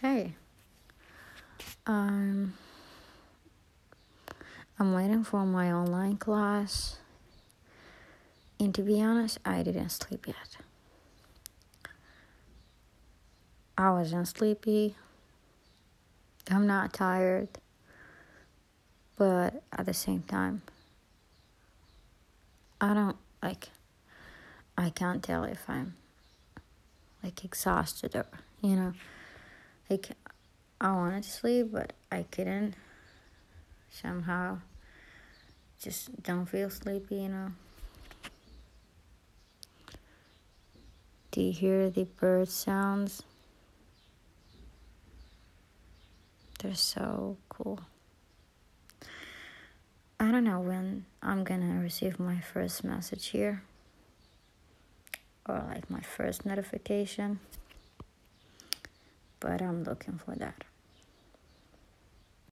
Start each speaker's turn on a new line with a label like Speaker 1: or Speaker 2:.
Speaker 1: Hey. Um, I'm waiting for my online class. And to be honest, I didn't sleep yet. I wasn't sleepy. I'm not tired. But at the same time, I don't like, I can't tell if I'm like exhausted or, you know, like I wanted to sleep, but I couldn't somehow just don't feel sleepy, you know. Do you hear the bird sounds? They're so cool. I don't know when I'm gonna receive my first message here or like my first notification, but I'm looking for that.